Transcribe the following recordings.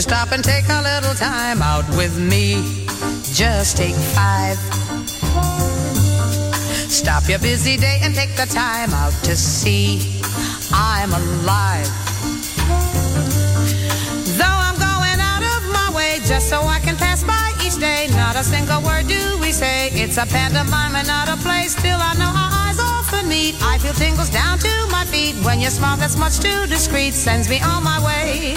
You stop and take a little time out with me? Just take five. Stop your busy day and take the time out to see I'm alive. Though I'm going out of my way just so I can pass by each day, not a single word do we say. It's a pantomime and not a play. Still, I know our I feel tingles down to my feet when your smile that's much too discreet sends me on my way.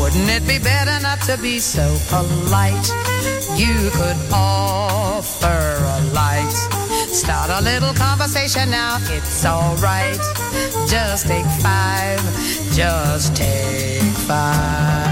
Wouldn't it be better not to be so polite? You could offer a light. Start a little conversation now, it's alright. Just take five, just take five.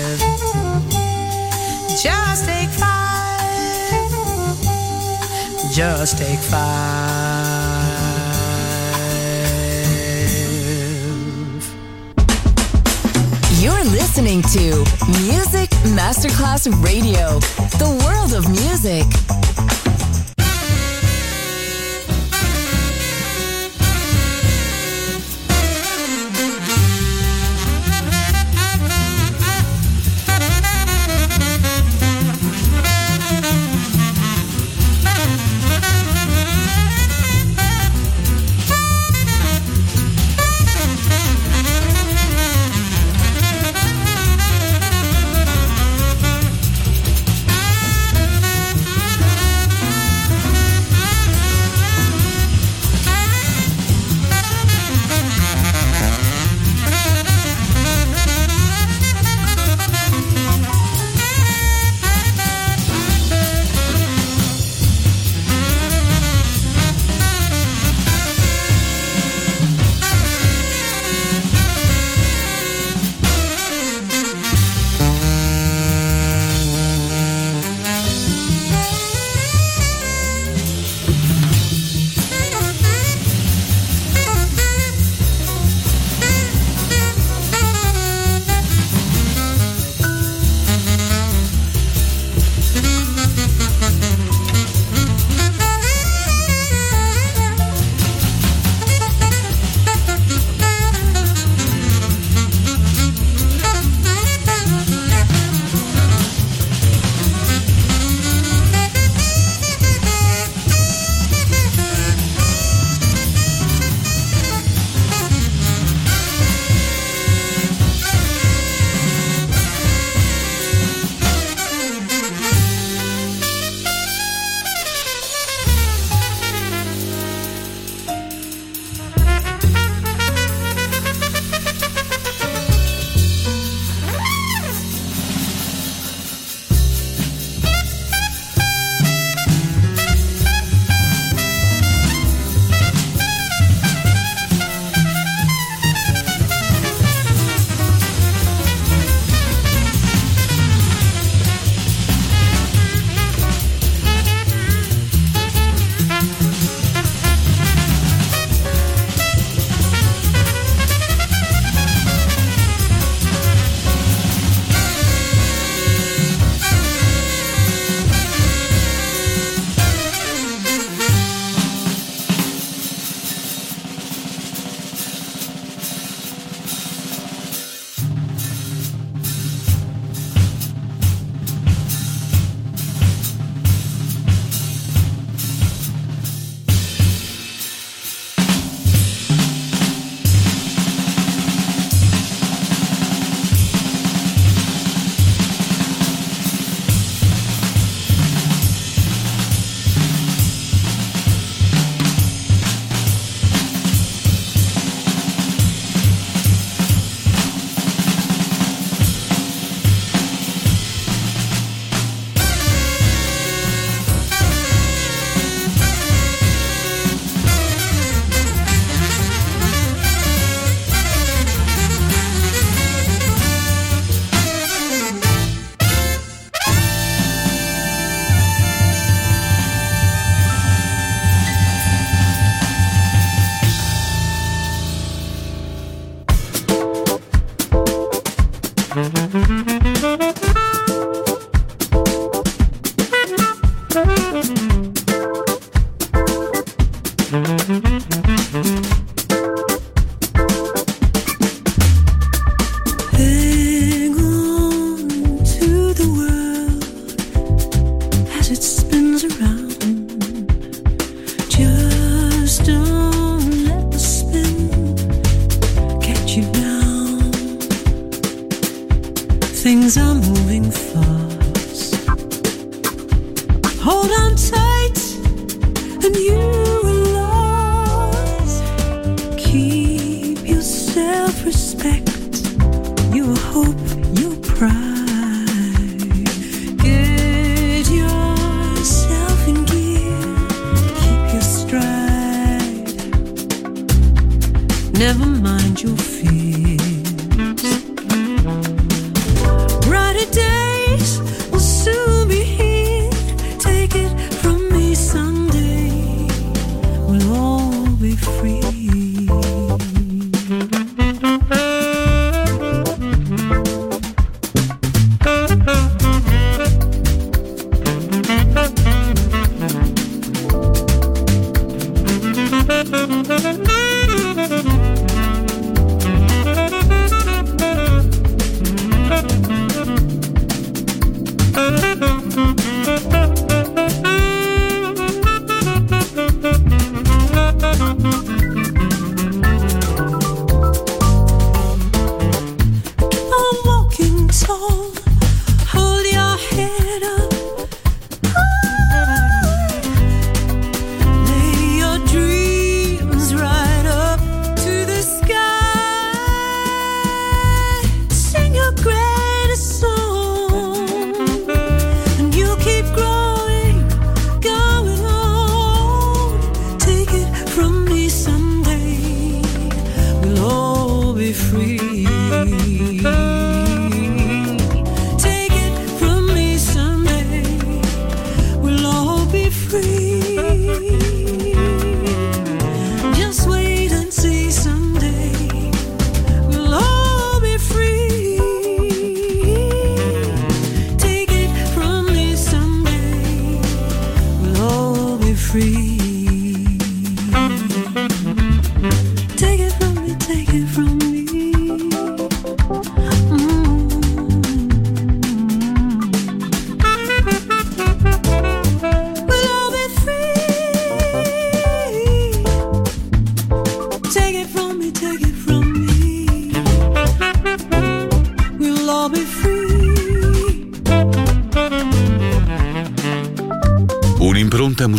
Just take five. Just take five. You're listening to Music Masterclass Radio, the world of music.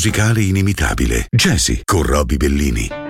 Musicale inimitabile. Jazzy con Robbie Bellini.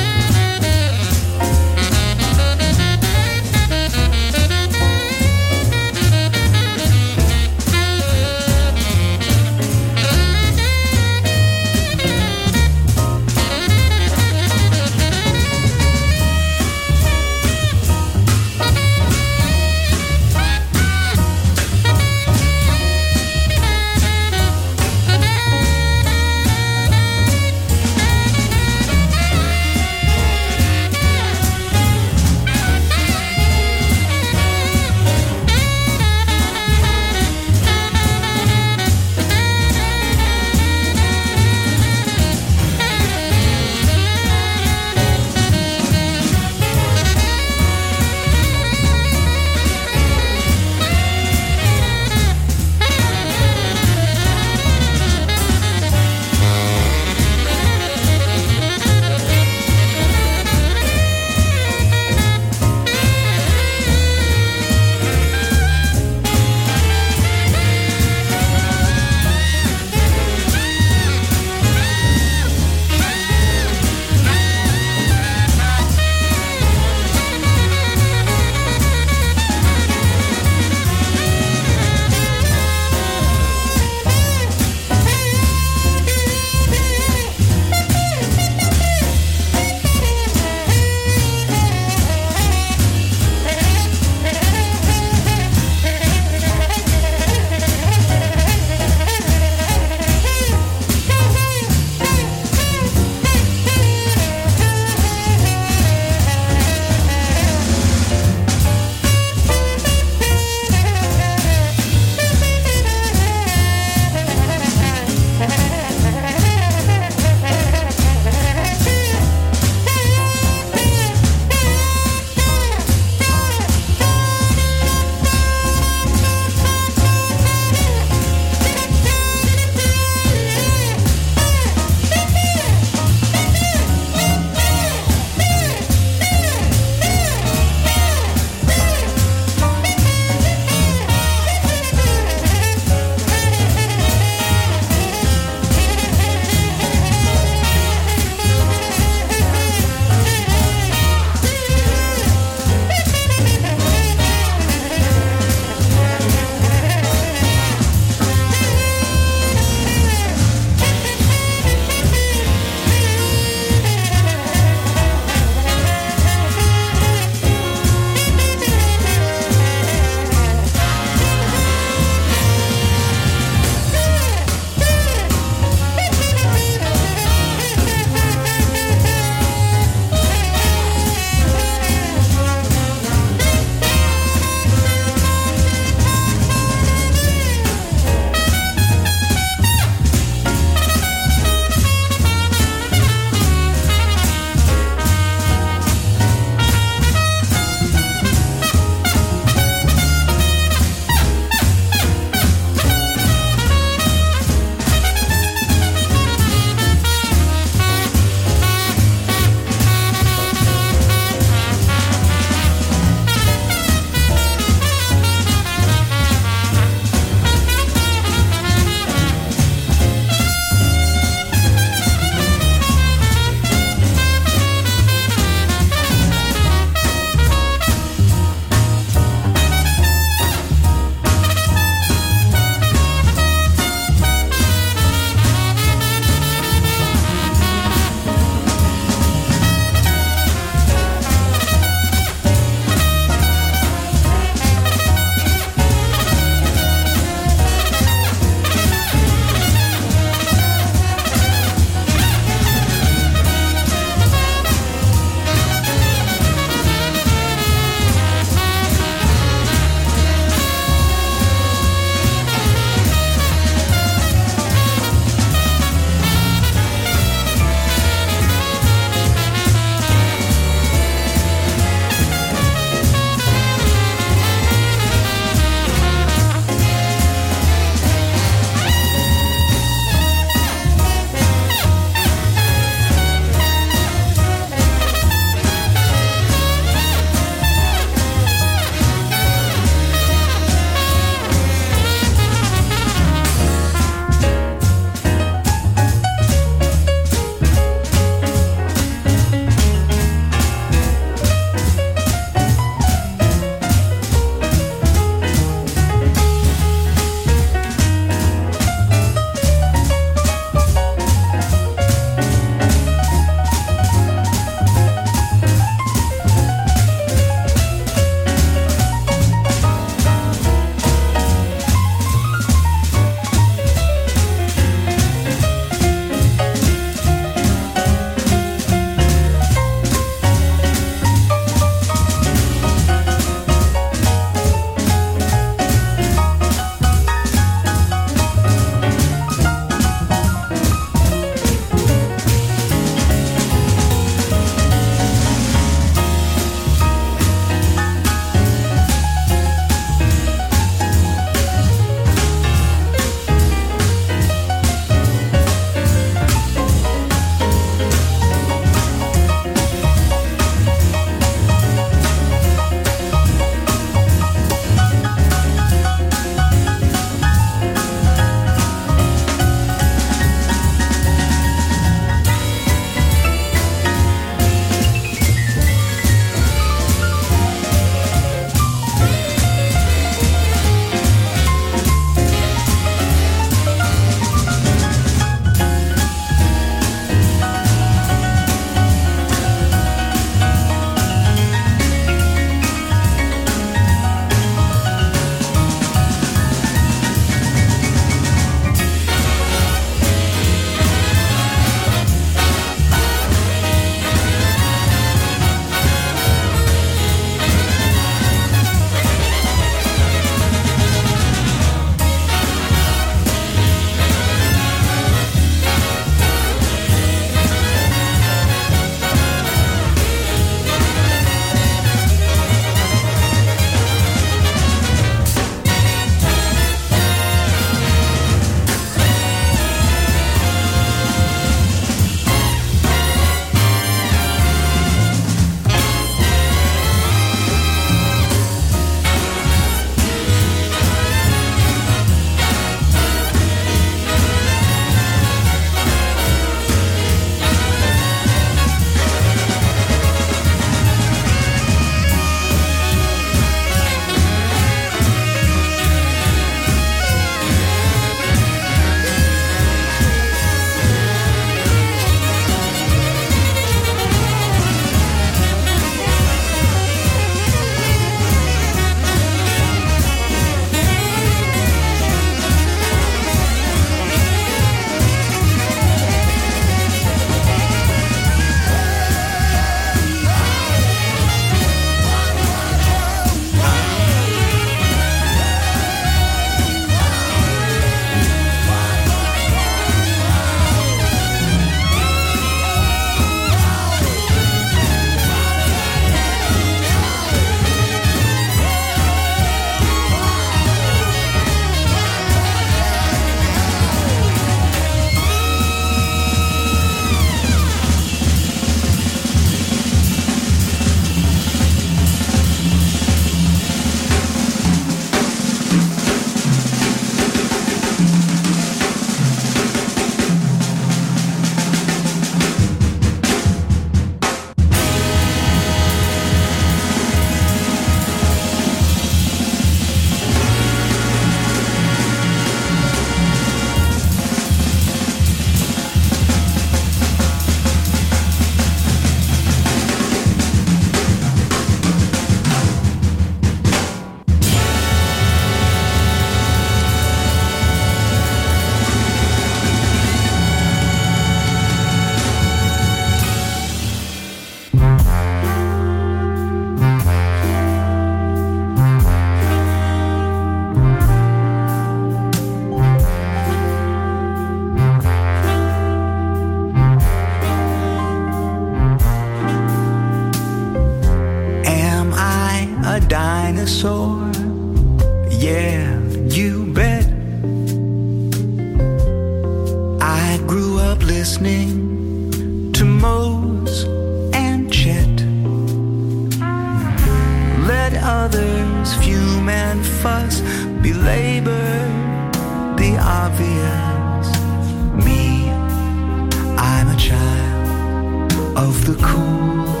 Of the cool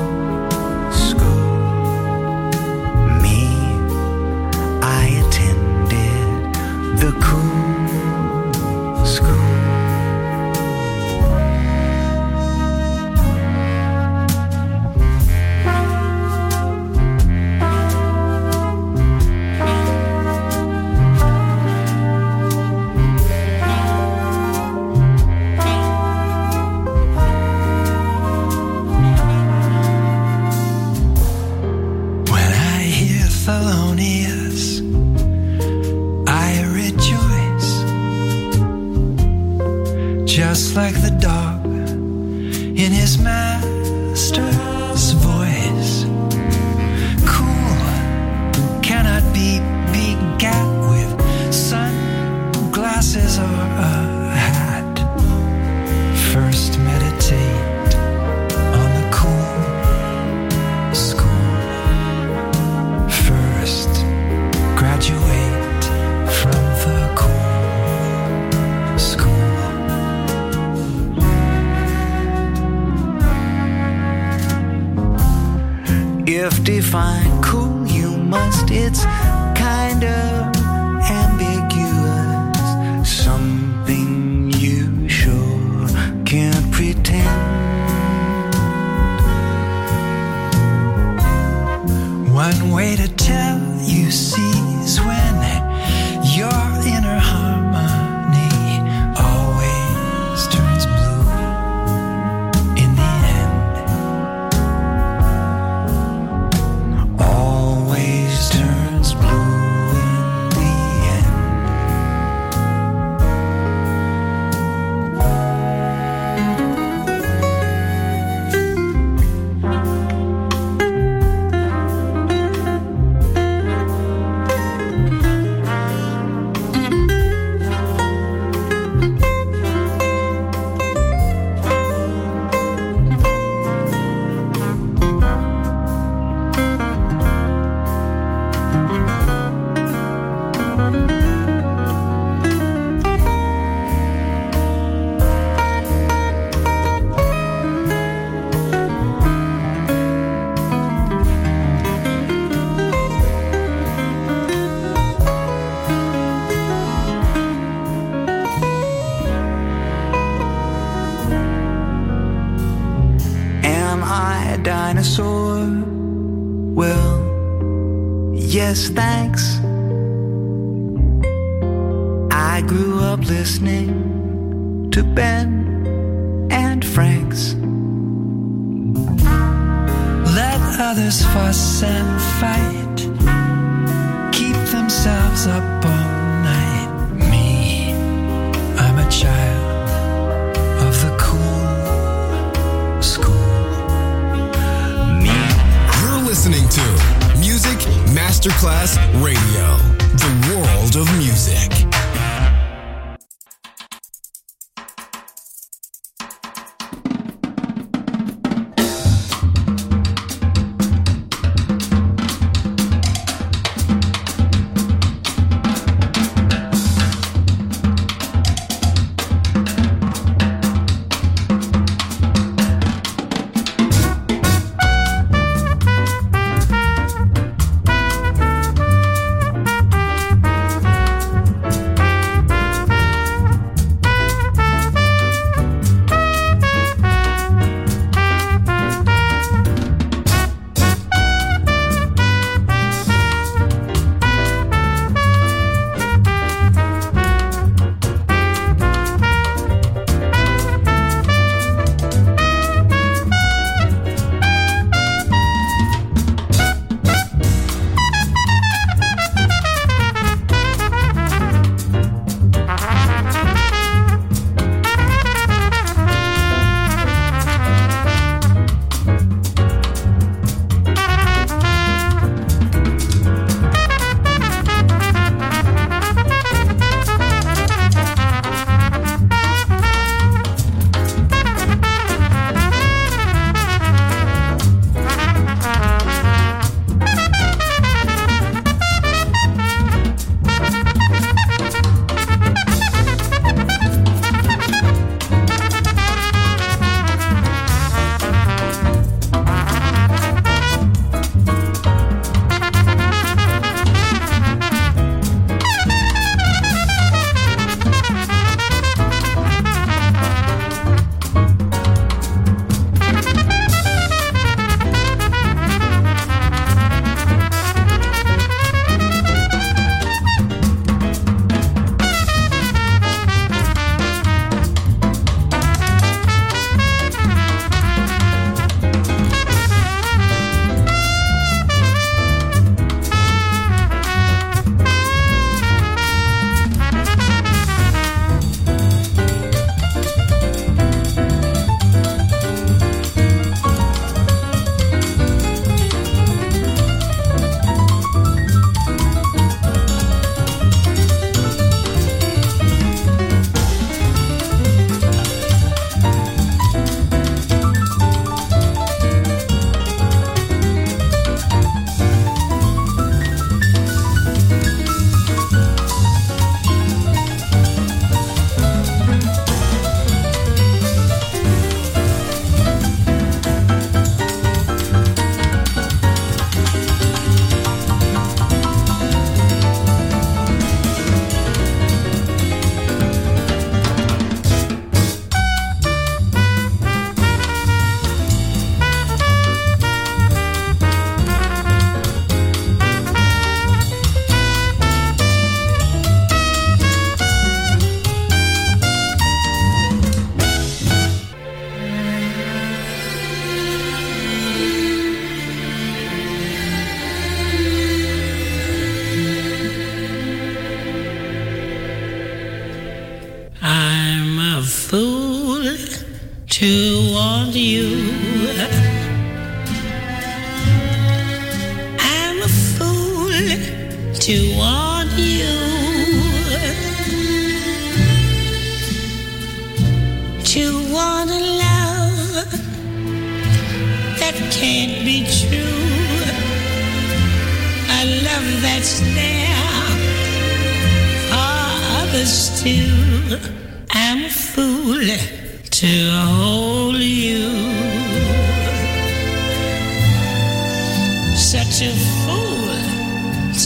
such a fool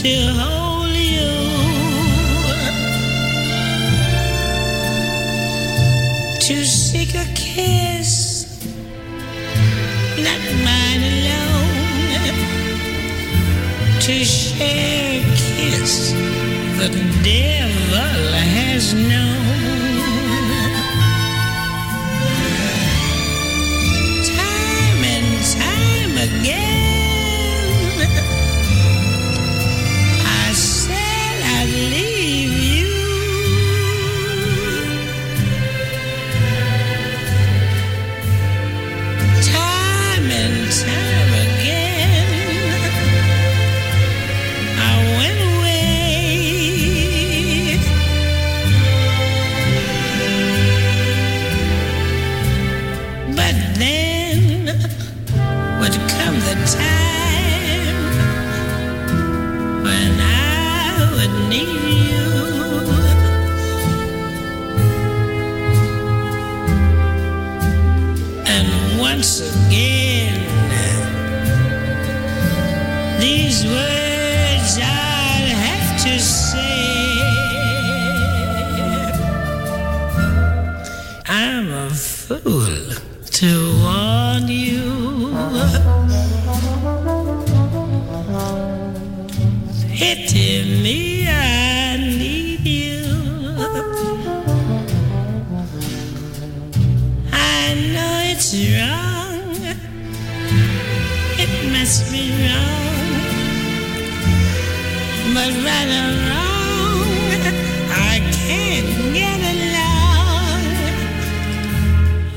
to hold you. To seek a kiss, not mine alone. To share a kiss the devil has known.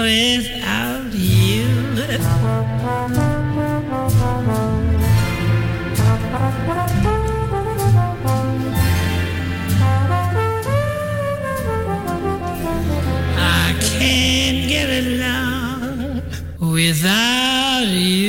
without you. I can't get along without you.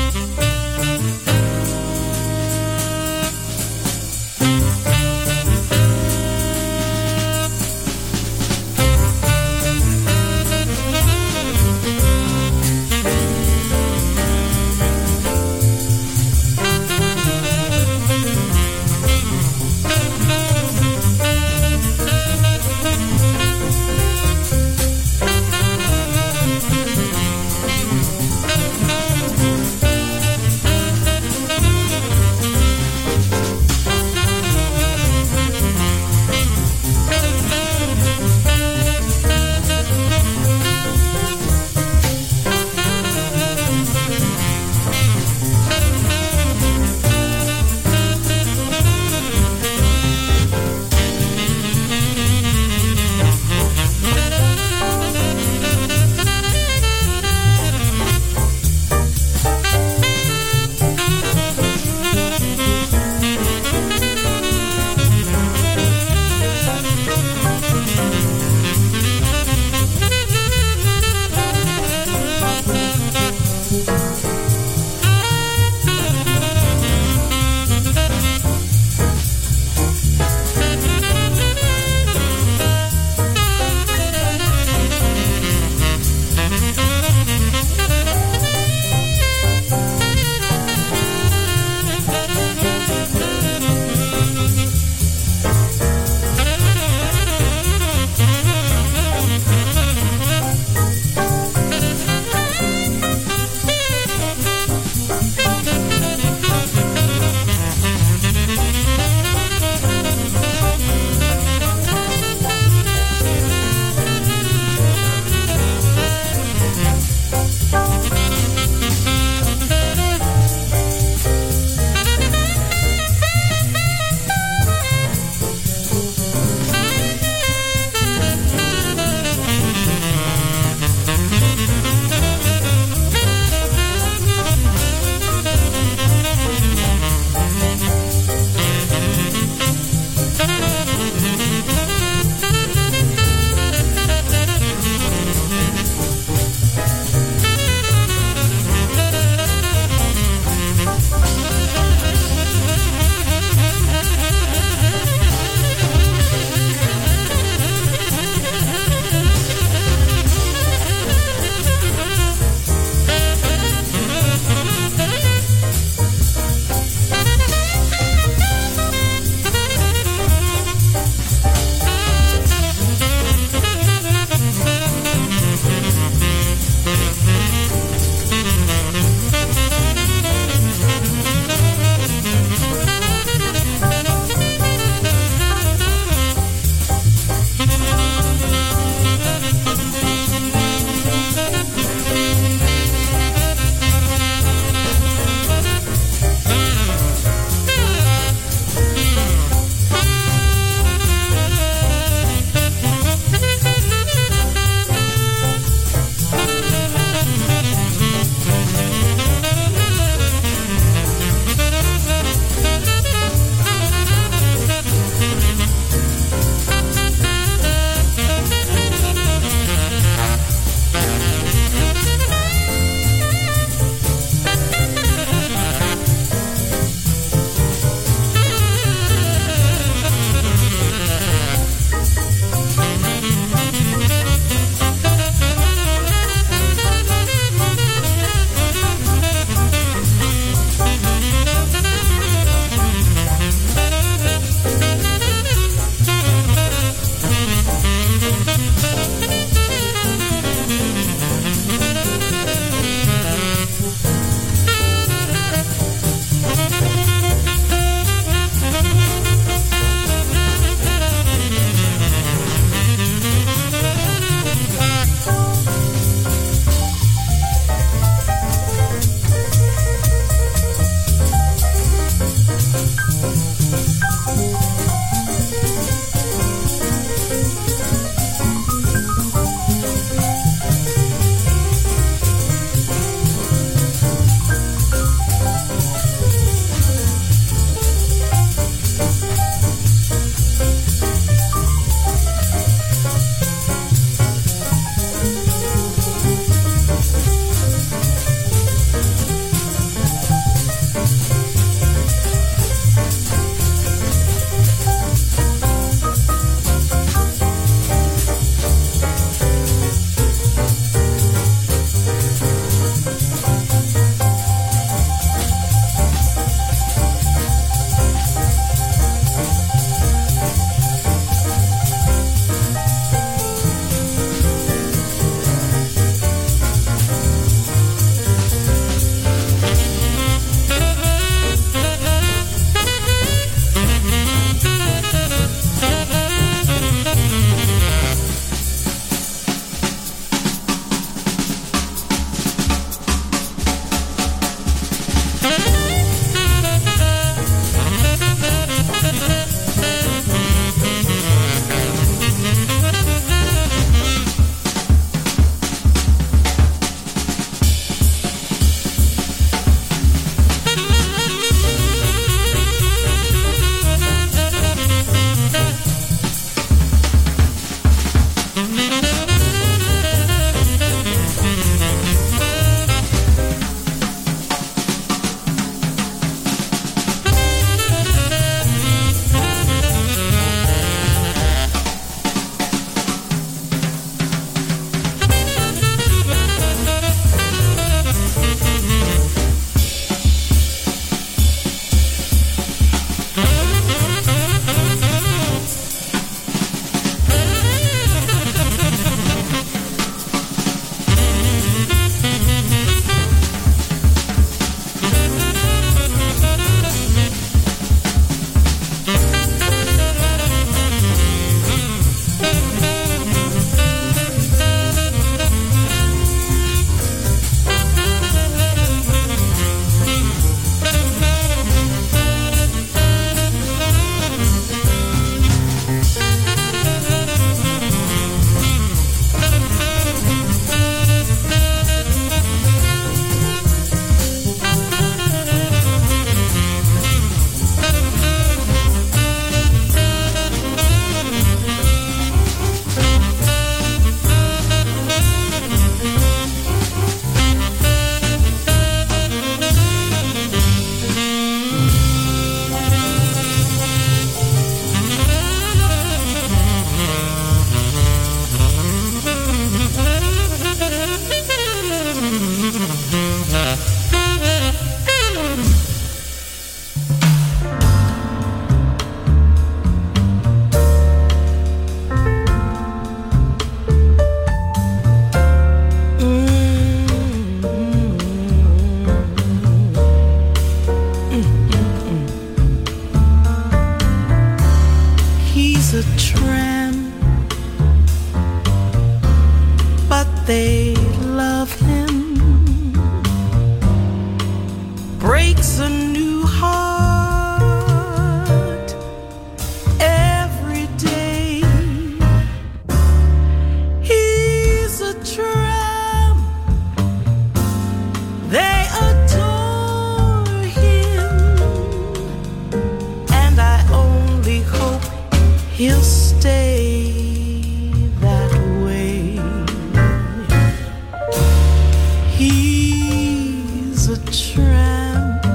He's a tramp.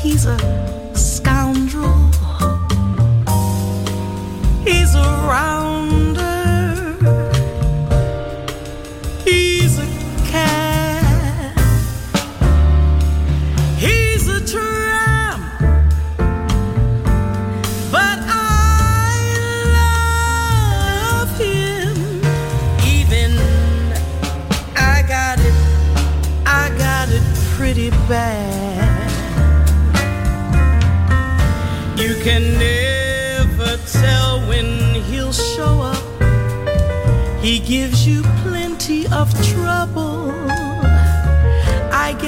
He's a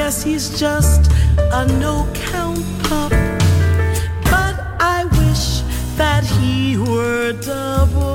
guess he's just a no count pup. But I wish that he were double.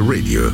Radio.